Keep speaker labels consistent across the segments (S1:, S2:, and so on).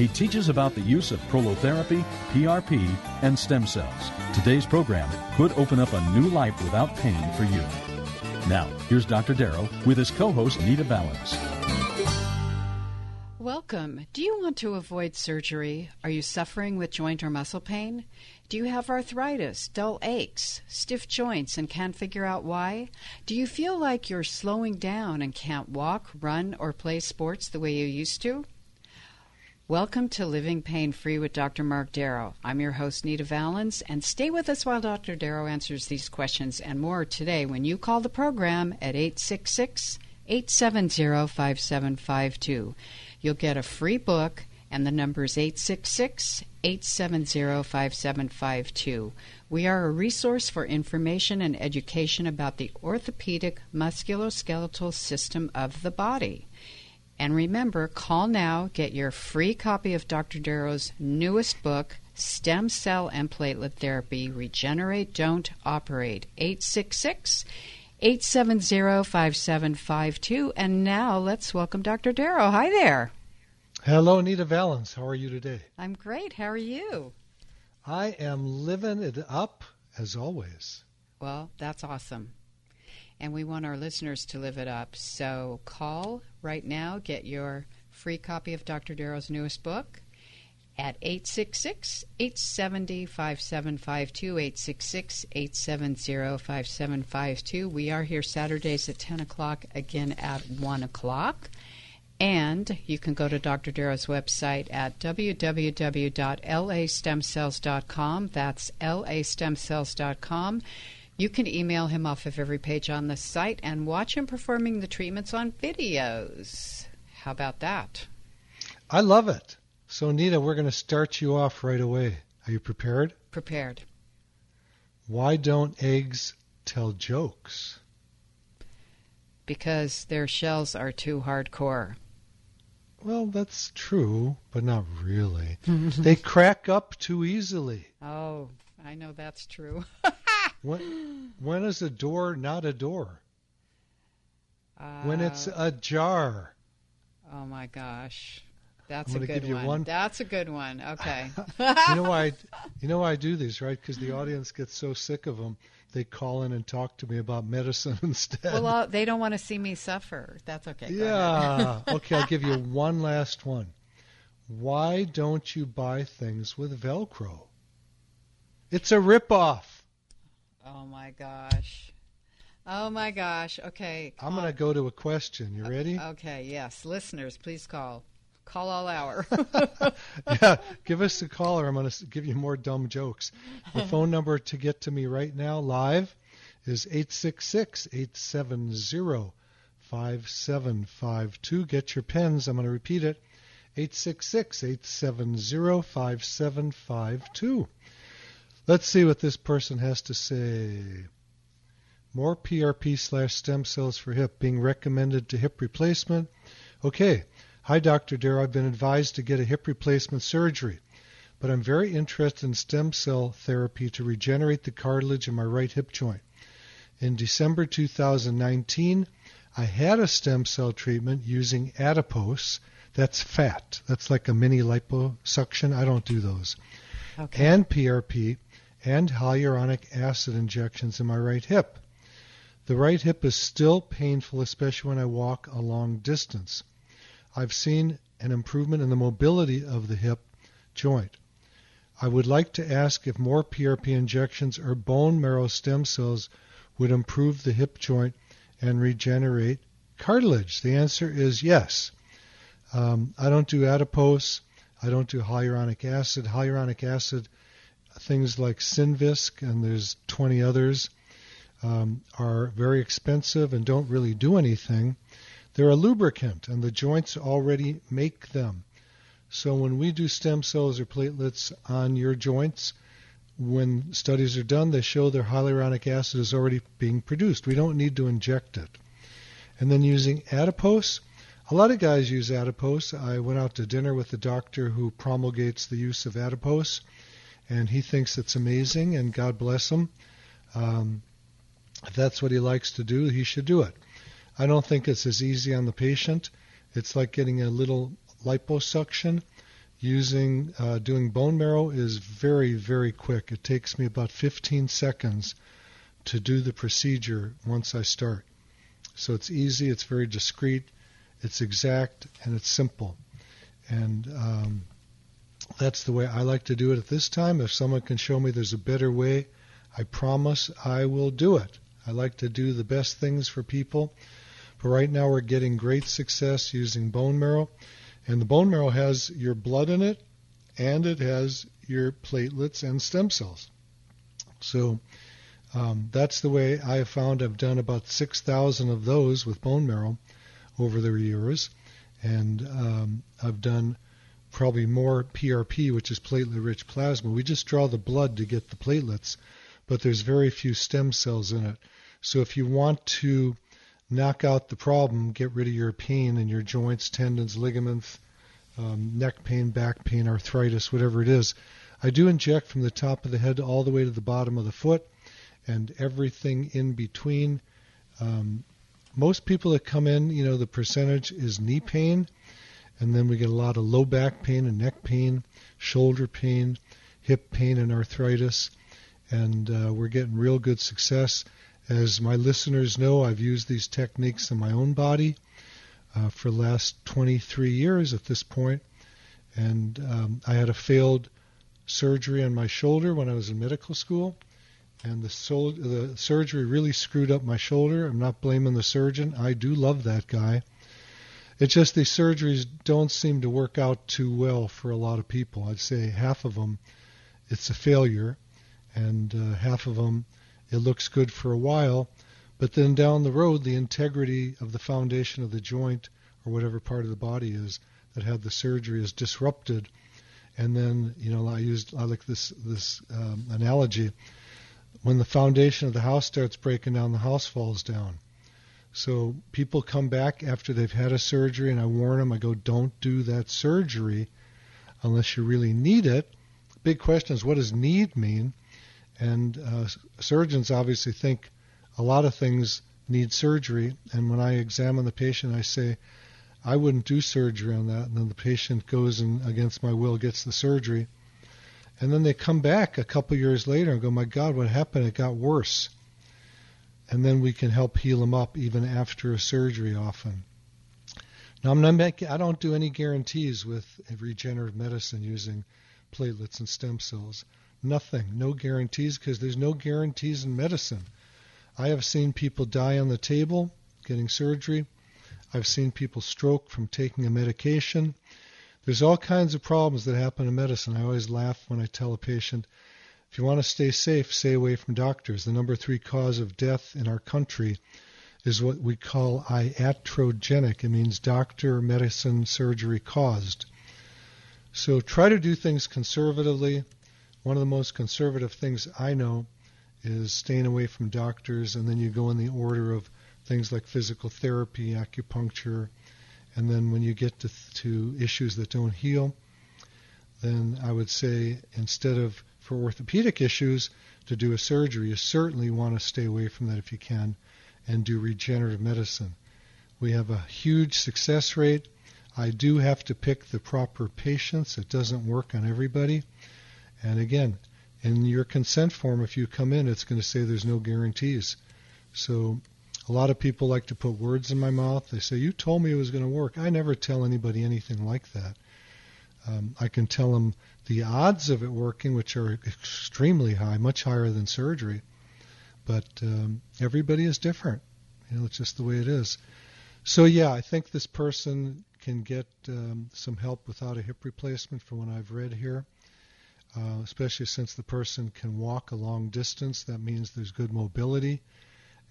S1: He teaches about the use of prolotherapy, PRP, and stem cells. Today's program could open up a new life without pain for you. Now, here's Dr. Darrow with his co host, Nita Valens.
S2: Welcome. Do you want to avoid surgery? Are you suffering with joint or muscle pain? Do you have arthritis, dull aches, stiff joints, and can't figure out why? Do you feel like you're slowing down and can't walk, run, or play sports the way you used to? Welcome to Living Pain Free with Dr. Mark Darrow. I'm your host, Nita Valens, and stay with us while Dr. Darrow answers these questions and more today when you call the program at 866 870 5752. You'll get a free book, and the number is 866 870 5752. We are a resource for information and education about the orthopedic musculoskeletal system of the body. And remember, call now, get your free copy of Dr. Darrow's newest book, Stem Cell and Platelet Therapy Regenerate, Don't Operate. 866 870 5752. And now let's welcome Dr. Darrow. Hi there.
S3: Hello, Anita Valens. How are you today?
S2: I'm great. How are you?
S3: I am living it up as always.
S2: Well, that's awesome. And we want our listeners to live it up. So call right now, get your free copy of Dr. Darrow's newest book at 866 870 5752. 866 870 5752. We are here Saturdays at 10 o'clock, again at 1 o'clock. And you can go to Dr. Darrow's website at www.lastemcells.com. That's lastemcells.com. You can email him off of every page on the site and watch him performing the treatments on videos. How about that?
S3: I love it. So, Nita, we're going to start you off right away. Are you prepared?
S2: Prepared.
S3: Why don't eggs tell jokes?
S2: Because their shells are too hardcore.
S3: Well, that's true, but not really. they crack up too easily.
S2: Oh, I know that's true.
S3: when, when is a door not a door?
S2: Uh,
S3: when it's a jar.
S2: Oh my gosh. That's a good one.
S3: one-
S2: That's a good one. Okay.
S3: you know why? I, you know why I do these, right? Because the audience gets so sick of them, they call in and talk to me about medicine instead.
S2: well, uh, they don't want to see me suffer. That's okay.
S3: Yeah. okay, I'll give you one last one. Why don't you buy things with Velcro? It's a ripoff.
S2: Oh my gosh. Oh my gosh. Okay.
S3: I'm going to go to a question. You ready?
S2: Okay. Yes, listeners, please call. Call all hour.
S3: yeah, give us a call or I'm going to give you more dumb jokes. The phone number to get to me right now live is 866-870-5752. Get your pens. I'm going to repeat it. 866-870-5752. Let's see what this person has to say. More PRP slash stem cells for hip being recommended to hip replacement. Okay. Hi, Dr. Darrow. I've been advised to get a hip replacement surgery, but I'm very interested in stem cell therapy to regenerate the cartilage in my right hip joint. In December 2019, I had a stem cell treatment using adipose. That's fat. That's like a mini liposuction. I don't do those.
S2: okay.
S3: And PRP and hyaluronic acid injections in my right hip. The right hip is still painful, especially when I walk a long distance. I've seen an improvement in the mobility of the hip joint. I would like to ask if more PRP injections or bone marrow stem cells would improve the hip joint and regenerate cartilage. The answer is yes. Um, I don't do adipose. I don't do hyaluronic acid. Hyaluronic acid, things like Synvisc, and there's 20 others, um, are very expensive and don't really do anything. They're a lubricant, and the joints already make them. So when we do stem cells or platelets on your joints, when studies are done, they show their hyaluronic acid is already being produced. We don't need to inject it. And then using adipose, a lot of guys use adipose. I went out to dinner with the doctor who promulgates the use of adipose, and he thinks it's amazing, and God bless him. Um, if that's what he likes to do, he should do it. I don't think it's as easy on the patient. It's like getting a little liposuction. Using uh, doing bone marrow is very very quick. It takes me about 15 seconds to do the procedure once I start. So it's easy. It's very discreet. It's exact and it's simple. And um, that's the way I like to do it at this time. If someone can show me there's a better way, I promise I will do it. I like to do the best things for people. But right now we're getting great success using bone marrow. And the bone marrow has your blood in it and it has your platelets and stem cells. So um, that's the way I have found. I've done about 6,000 of those with bone marrow over the years. And um, I've done probably more PRP, which is platelet rich plasma. We just draw the blood to get the platelets, but there's very few stem cells in it. So if you want to knock out the problem, get rid of your pain in your joints, tendons, ligaments, um, neck pain, back pain, arthritis, whatever it is. I do inject from the top of the head all the way to the bottom of the foot and everything in between. Um, most people that come in, you know, the percentage is knee pain, and then we get a lot of low back pain and neck pain, shoulder pain, hip pain, and arthritis. And uh, we're getting real good success. As my listeners know, I've used these techniques in my own body uh, for the last 23 years at this point. and um, I had a failed surgery on my shoulder when I was in medical school, and the, sol- the surgery really screwed up my shoulder. I'm not blaming the surgeon. I do love that guy. It's just these surgeries don't seem to work out too well for a lot of people. I'd say half of them, it's a failure, and uh, half of them it looks good for a while, but then down the road, the integrity of the foundation of the joint or whatever part of the body is that had the surgery is disrupted. And then, you know, I used I like this this um, analogy. When the foundation of the house starts breaking down, the house falls down. So people come back after they've had a surgery, and I warn them. I go, don't do that surgery unless you really need it. Big question is, what does need mean? And uh, surgeons obviously think a lot of things need surgery. And when I examine the patient, I say, I wouldn't do surgery on that. And then the patient goes and, against my will, gets the surgery. And then they come back a couple years later and go, My God, what happened? It got worse. And then we can help heal them up even after a surgery often. Now, I'm not making, I don't do any guarantees with regenerative medicine using platelets and stem cells. Nothing. No guarantees because there's no guarantees in medicine. I have seen people die on the table getting surgery. I've seen people stroke from taking a medication. There's all kinds of problems that happen in medicine. I always laugh when I tell a patient, if you want to stay safe, stay away from doctors. The number three cause of death in our country is what we call iatrogenic. It means doctor, medicine, surgery caused. So try to do things conservatively. One of the most conservative things I know is staying away from doctors, and then you go in the order of things like physical therapy, acupuncture, and then when you get to, to issues that don't heal, then I would say instead of for orthopedic issues to do a surgery, you certainly want to stay away from that if you can and do regenerative medicine. We have a huge success rate. I do have to pick the proper patients. It doesn't work on everybody. And again, in your consent form, if you come in, it's going to say there's no guarantees. So a lot of people like to put words in my mouth. They say, You told me it was going to work. I never tell anybody anything like that. Um, I can tell them the odds of it working, which are extremely high, much higher than surgery. But um, everybody is different. You know, it's just the way it is. So, yeah, I think this person can get um, some help without a hip replacement from what I've read here uh, especially since the person can walk a long distance. That means there's good mobility,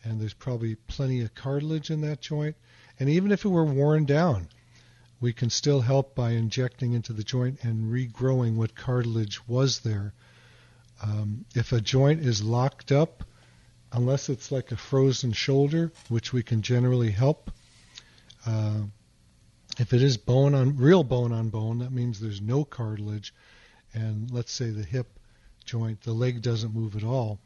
S3: and there's probably plenty of cartilage in that joint. And even if it were worn down, we can still help by injecting into the joint and regrowing what cartilage was there Um, if a joint is locked up, unless it's like a frozen shoulder, which we can generally help, uh, if it is bone on real bone on bone, that means there's no cartilage, and let's say the hip joint, the leg doesn't move at all,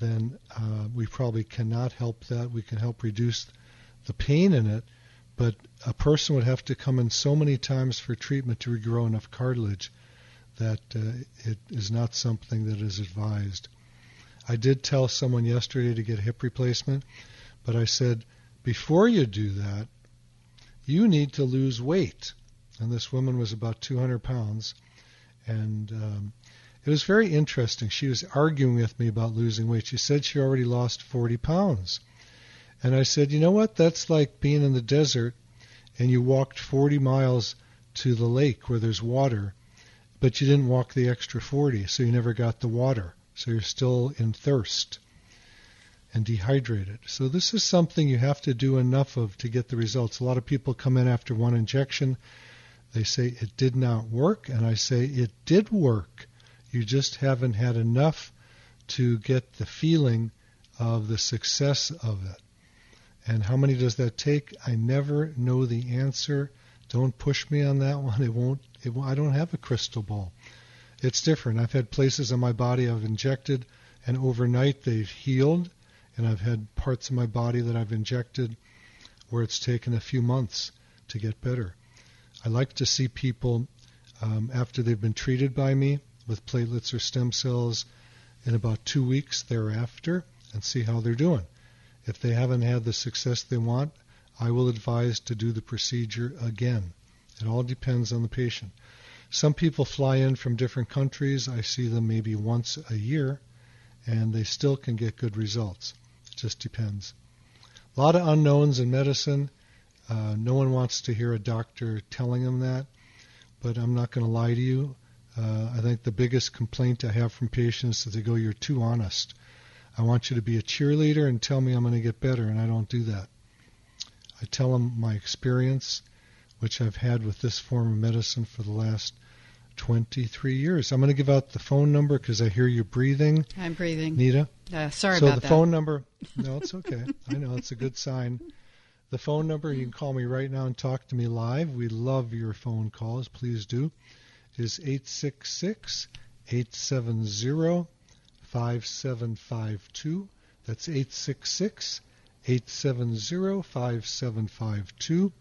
S3: then uh, we probably cannot help that. We can help reduce the pain in it, but a person would have to come in so many times for treatment to regrow enough cartilage that uh, it is not something that is advised. I did tell someone yesterday to get hip replacement, but I said, before you do that, you need to lose weight. And this woman was about 200 pounds. And um, it was very interesting. She was arguing with me about losing weight. She said she already lost 40 pounds. And I said, you know what? That's like being in the desert and you walked 40 miles to the lake where there's water, but you didn't walk the extra 40, so you never got the water. So you're still in thirst and dehydrated. So this is something you have to do enough of to get the results. A lot of people come in after one injection. They say it did not work, and I say it did work. You just haven't had enough to get the feeling of the success of it. And how many does that take? I never know the answer. Don't push me on that one. It won't. It won't I don't have a crystal ball. It's different. I've had places in my body I've injected, and overnight they've healed. And I've had parts of my body that I've injected where it's taken a few months to get better. I like to see people um, after they've been treated by me with platelets or stem cells in about two weeks thereafter and see how they're doing. If they haven't had the success they want, I will advise to do the procedure again. It all depends on the patient. Some people fly in from different countries. I see them maybe once a year, and they still can get good results. It just depends. A lot of unknowns in medicine. Uh, no one wants to hear a doctor telling them that, but I'm not going to lie to you. Uh, I think the biggest complaint I have from patients is they go, You're too honest. I want you to be a cheerleader and tell me I'm going to get better, and I don't do that. I tell them my experience, which I've had with this form of medicine for the last 23 years. I'm going to give out the phone number because I hear you breathing.
S2: I'm breathing.
S3: Nita?
S2: Uh, sorry
S3: so
S2: about
S3: the phone number, no, it's okay. I know it's a good sign. The phone number, you can call me right now and talk to me live. We love your phone calls. Please do is 866 870 5752. That's 866 870 5752.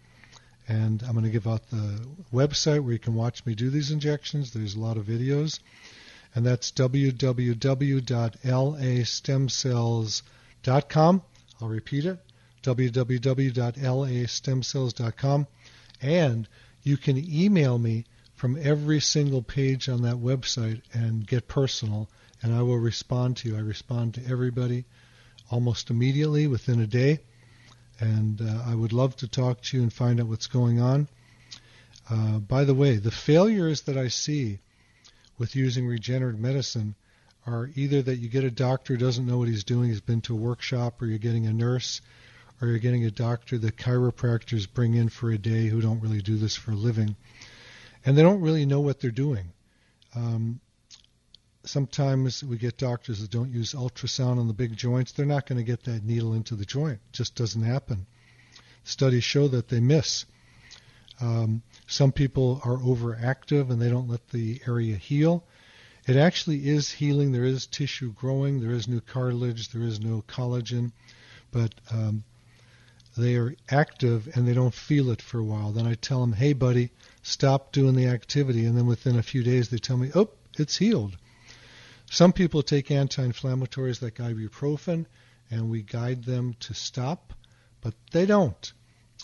S3: And I'm going to give out the website where you can watch me do these injections. There's a lot of videos. And that's www.lastemcells.com. I'll repeat it www.lastemcells.com. And you can email me from every single page on that website and get personal, and I will respond to you. I respond to everybody almost immediately within a day, and uh, I would love to talk to you and find out what's going on. Uh, by the way, the failures that I see with using regenerative medicine are either that you get a doctor who doesn't know what he's doing, he's been to a workshop, or you're getting a nurse, or you're getting a doctor that chiropractors bring in for a day who don't really do this for a living and they don't really know what they're doing. Um, sometimes we get doctors that don't use ultrasound on the big joints. They're not going to get that needle into the joint. It just doesn't happen. Studies show that they miss. Um, some people are overactive and they don't let the area heal. It actually is healing. There is tissue growing. There is new cartilage. There is no collagen. But um, they are active and they don't feel it for a while. Then I tell them, hey, buddy, stop doing the activity. And then within a few days, they tell me, oh, it's healed. Some people take anti inflammatories like ibuprofen, and we guide them to stop, but they don't.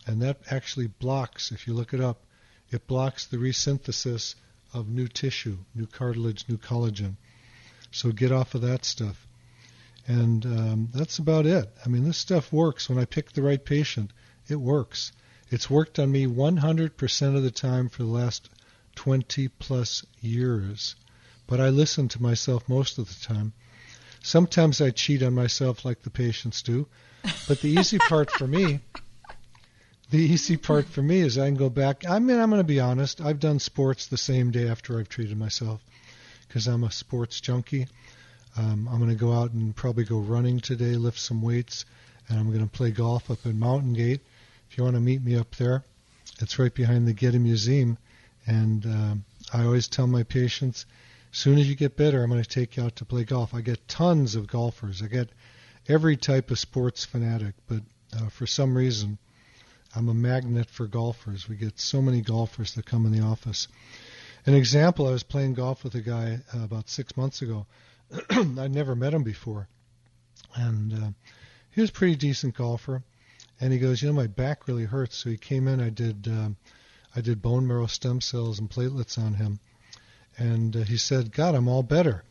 S3: And that actually blocks, if you look it up, it blocks the resynthesis of new tissue, new cartilage, new collagen. So get off of that stuff. And um, that's about it. I mean, this stuff works. When I pick the right patient, it works. It's worked on me 100% of the time for the last 20 plus years. But I listen to myself most of the time. Sometimes I cheat on myself like the patients do. But the easy part for me, the easy part for me is I can go back. I mean, I'm going to be honest. I've done sports the same day after I've treated myself because I'm a sports junkie. Um, I'm going to go out and probably go running today, lift some weights, and I'm going to play golf up at Mountain Gate. If you want to meet me up there, it's right behind the Getty Museum. And uh, I always tell my patients, soon as you get better, I'm going to take you out to play golf. I get tons of golfers. I get every type of sports fanatic, but uh, for some reason, I'm a magnet for golfers. We get so many golfers that come in the office. An example, I was playing golf with a guy uh, about six months ago. I'd never met him before. And uh, he was a pretty decent golfer. And he goes, you know, my back really hurts. So he came in. I did, um, I did bone marrow stem cells and platelets on him. And uh, he said, God, I'm all better.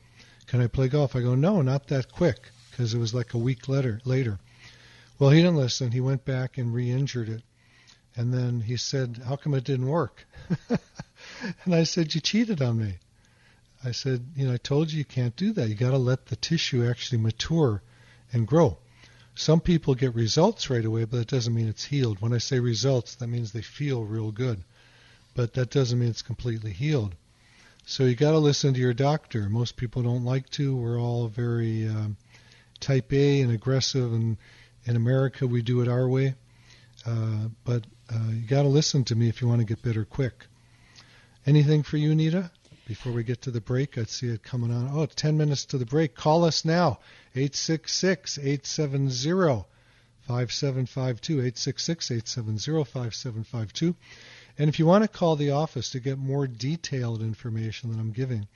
S3: Can I play golf? I go, no, not that quick, because it was like a week later. Later. Well, he didn't listen. He went back and re-injured it. And then he said, How come it didn't work? and I said, You cheated on me. I said, You know, I told you you can't do that. You got to let the tissue actually mature and grow. Some people get results right away, but that doesn't mean it's healed. When I say results, that means they feel real good. But that doesn't mean it's completely healed. So you got to listen to your doctor. Most people don't like to. We're all very um, type A and aggressive, and in America we do it our way. Uh, but uh, you got to listen to me if you want to get better quick. Anything for you, Nita? Before we get to the break, I see it coming on. Oh, 10 minutes to the break. Call us now, 866 870 5752, 866 870 5752. And if you want to call the office to get more detailed information than I'm giving,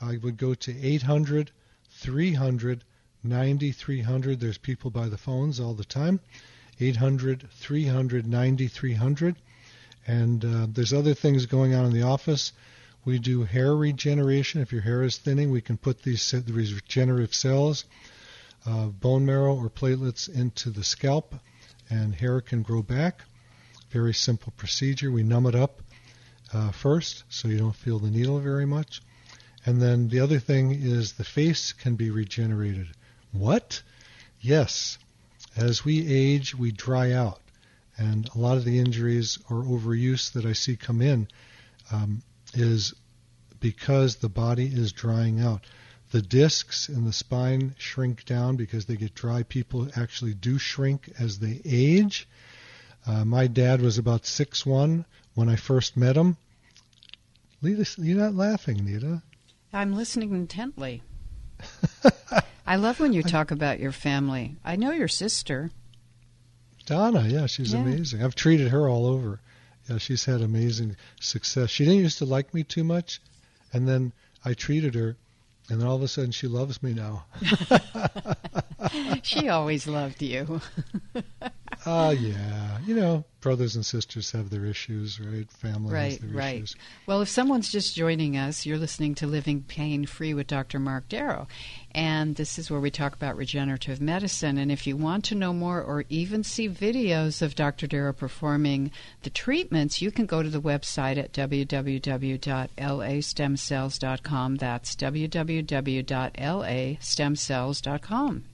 S3: I would go to 800 300 9300. There's people by the phones all the time. 800 300 9300. And uh, there's other things going on in the office. We do hair regeneration. If your hair is thinning, we can put these regenerative cells, uh, bone marrow or platelets into the scalp, and hair can grow back. Very simple procedure. We numb it up uh, first so you don't feel the needle very much. And then the other thing is the face can be regenerated. What? Yes. As we age, we dry out. And a lot of the injuries or overuse that I see come in um, is because the body is drying out. The discs in the spine shrink down because they get dry. People actually do shrink as they age. Uh, my dad was about six one when I first met him. Lita, you're not laughing, Nita.
S2: I'm listening intently. I love when you talk about your family. I know your sister.
S3: Donna, yeah, she's yeah. amazing. I've treated her all over. Yeah, she's had amazing success. She didn't used to like me too much, and then I treated her, and then all of a sudden she loves me now.
S2: she always loved you.
S3: Ah, uh, yeah. You know, brothers and sisters have their issues, right? Family
S2: right,
S3: has their
S2: right.
S3: issues.
S2: Well, if someone's just joining us, you're listening to Living Pain Free with Dr. Mark Darrow. And this is where we talk about regenerative medicine. And if you want to know more or even see videos of Dr. Darrow performing the treatments, you can go to the website at www.lastemcells.com. That's www.lastemcells.com.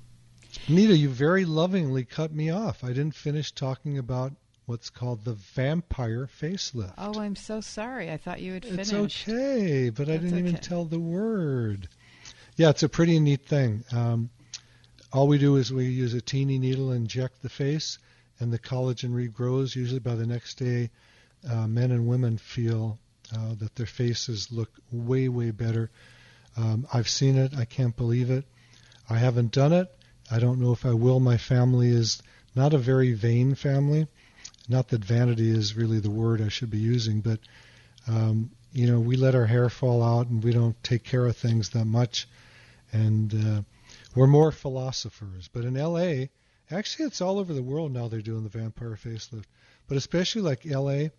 S3: Nita, you very lovingly cut me off. I didn't finish talking about what's called the vampire facelift.
S2: Oh, I'm so sorry. I thought you had finished.
S3: It's okay, but
S2: That's
S3: I didn't
S2: okay.
S3: even tell the word. Yeah, it's a pretty neat thing. Um, all we do is we use a teeny needle, inject the face, and the collagen regrows. Usually by the next day, uh, men and women feel uh, that their faces look way, way better. Um, I've seen it. I can't believe it. I haven't done it. I don't know if I will. My family is not a very vain family. Not that vanity is really the word I should be using, but um, you know, we let our hair fall out and we don't take care of things that much, and uh, we're more philosophers. But in L.A., actually, it's all over the world now. They're doing the vampire facelift, but especially like L.A.,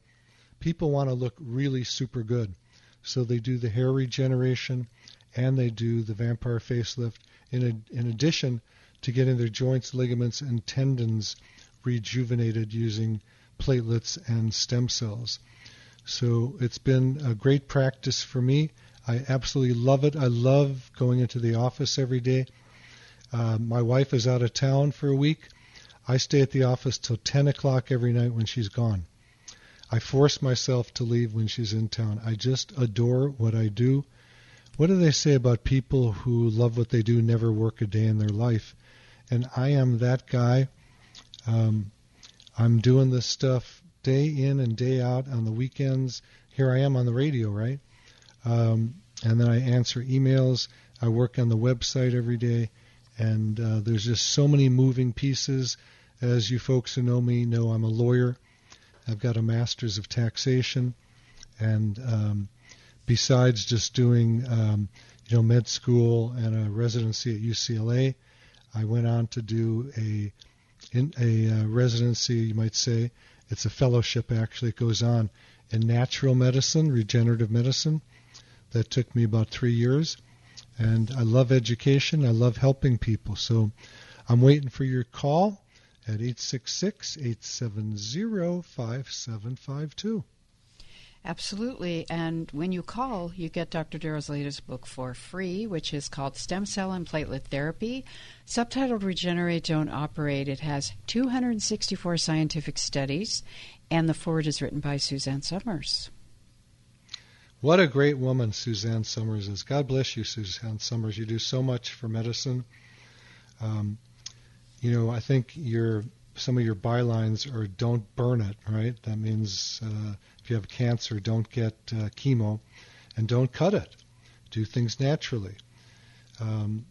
S3: people want to look really super good, so they do the hair regeneration and they do the vampire facelift. In a, in addition to getting their joints, ligaments, and tendons rejuvenated using platelets and stem cells. So it's been a great practice for me. I absolutely love it. I love going into the office every day. Uh, my wife is out of town for a week. I stay at the office till 10 o'clock every night when she's gone. I force myself to leave when she's in town. I just adore what I do. what do they say about people who love what they do, never work a day in their life? And I am that guy. Um, I'm doing this stuff day in and day out on the weekends. Here I am on the radio, right? Um, and then I answer emails. I work on the website every day, and uh, there's just so many moving pieces. As you folks who know me know, I'm a lawyer. I've got a master's of taxation, and um, besides just doing um, you know med school and a residency at UCLA, I went on to do a in a uh, residency, you might say. It's a fellowship actually. It goes on in natural medicine, regenerative medicine. That took me about three years. And I love education. I love helping people. So I'm waiting for your call at 866 870 5752.
S2: Absolutely. And when you call, you get Dr. Darrow's latest book for free, which is called Stem Cell and Platelet Therapy. Subtitled Regenerate, Don't Operate. It has 264 scientific studies, and the forward is written by Suzanne Somers.
S3: What a great woman Suzanne Somers is. God bless you, Suzanne Somers. You do so much for medicine. Um, you know, I think your some of your bylines are "Don't burn it," right? That means uh, if you have cancer, don't get uh, chemo, and don't cut it. Do things naturally. Um,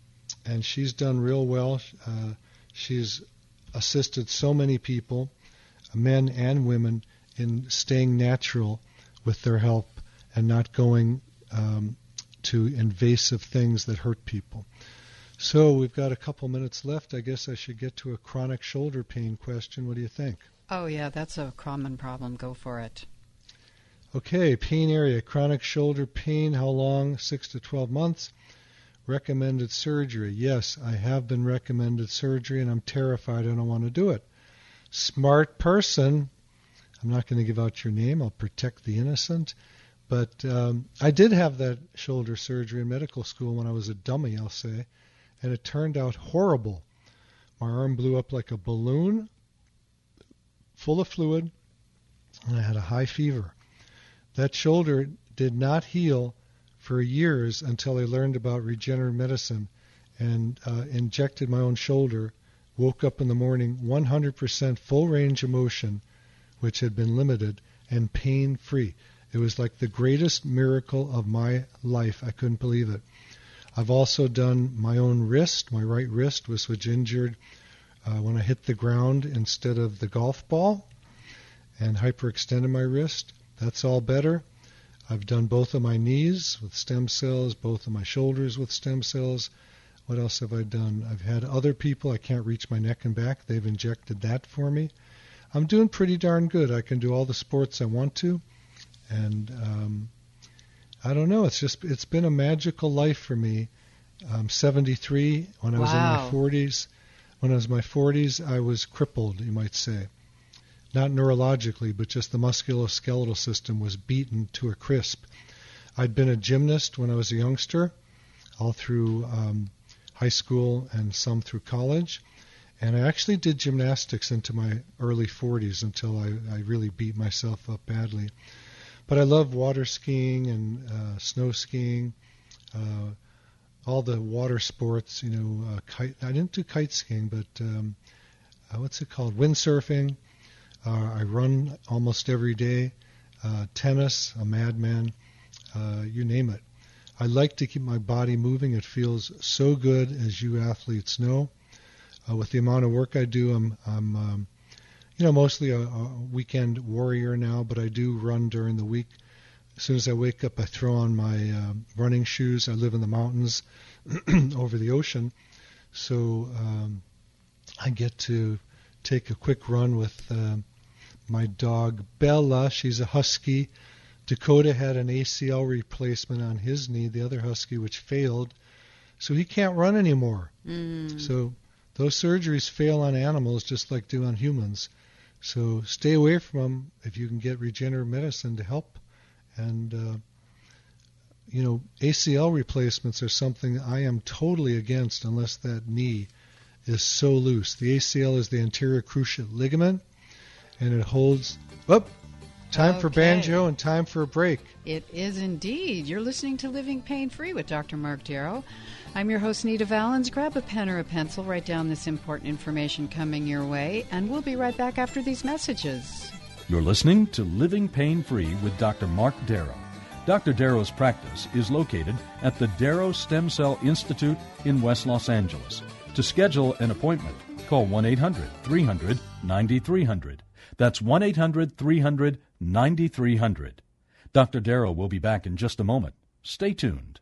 S3: and she's done real well. Uh, she's assisted so many people, men and women, in staying natural with their health and not going um, to invasive things that hurt people. So we've got a couple minutes left. I guess I should get to a chronic shoulder pain question. What do you think?
S2: Oh, yeah, that's a common problem. Go for it.
S3: Okay, pain area, chronic shoulder pain, how long? 6 to 12 months. Recommended surgery. Yes, I have been recommended surgery and I'm terrified I don't want to do it. Smart person. I'm not going to give out your name. I'll protect the innocent. But um, I did have that shoulder surgery in medical school when I was a dummy, I'll say, and it turned out horrible. My arm blew up like a balloon, full of fluid, and I had a high fever. That shoulder did not heal for years until I learned about regenerative medicine and uh, injected my own shoulder. Woke up in the morning 100% full range of motion, which had been limited, and pain free. It was like the greatest miracle of my life. I couldn't believe it. I've also done my own wrist. My right wrist was, was injured uh, when I hit the ground instead of the golf ball and hyperextended my wrist. That's all better. I've done both of my knees with stem cells, both of my shoulders with stem cells. What else have I done? I've had other people, I can't reach my neck and back, they've injected that for me. I'm doing pretty darn good. I can do all the sports I want to. And um, I don't know, it's just, it's been a magical life for me. I'm 73. When I was
S2: wow.
S3: in my 40s, when I was in my 40s, I was crippled, you might say not neurologically, but just the musculoskeletal system was beaten to a crisp. I'd been a gymnast when I was a youngster, all through um, high school and some through college. And I actually did gymnastics into my early 40s until I, I really beat myself up badly. But I love water skiing and uh, snow skiing, uh, all the water sports. You know, uh, kite. I didn't do kite skiing, but um, uh, what's it called? Windsurfing. Uh, I run almost every day. Uh, tennis, a madman, uh, you name it. I like to keep my body moving. It feels so good, as you athletes know. Uh, with the amount of work I do, I'm, I'm um, you know, mostly a, a weekend warrior now, but I do run during the week. As soon as I wake up, I throw on my uh, running shoes. I live in the mountains over the ocean, so um, I get to take a quick run with um, my dog Bella. She's a husky. Dakota had an ACL replacement on his knee, the other husky, which failed. So he can't run anymore.
S2: Mm.
S3: So those surgeries fail on animals just like do on humans. So stay away from them if you can get regenerative medicine to help. And, uh, you know, ACL replacements are something I am totally against unless that knee is so loose. The ACL is the anterior cruciate ligament and it holds Time for banjo and time for a break.
S2: It is indeed. You're listening to Living Pain Free with Dr. Mark Darrow. I'm your host, Nita Valens. Grab a pen or a pencil, write down this important information coming your way, and we'll be right back after these messages.
S1: You're listening to Living Pain Free with Dr. Mark Darrow. Dr. Darrow's practice is located at the Darrow Stem Cell Institute in West Los Angeles. To schedule an appointment, call 1 800 300 9300. That's 1 800 300 9300. Dr. Darrow will be back in just a moment. Stay tuned.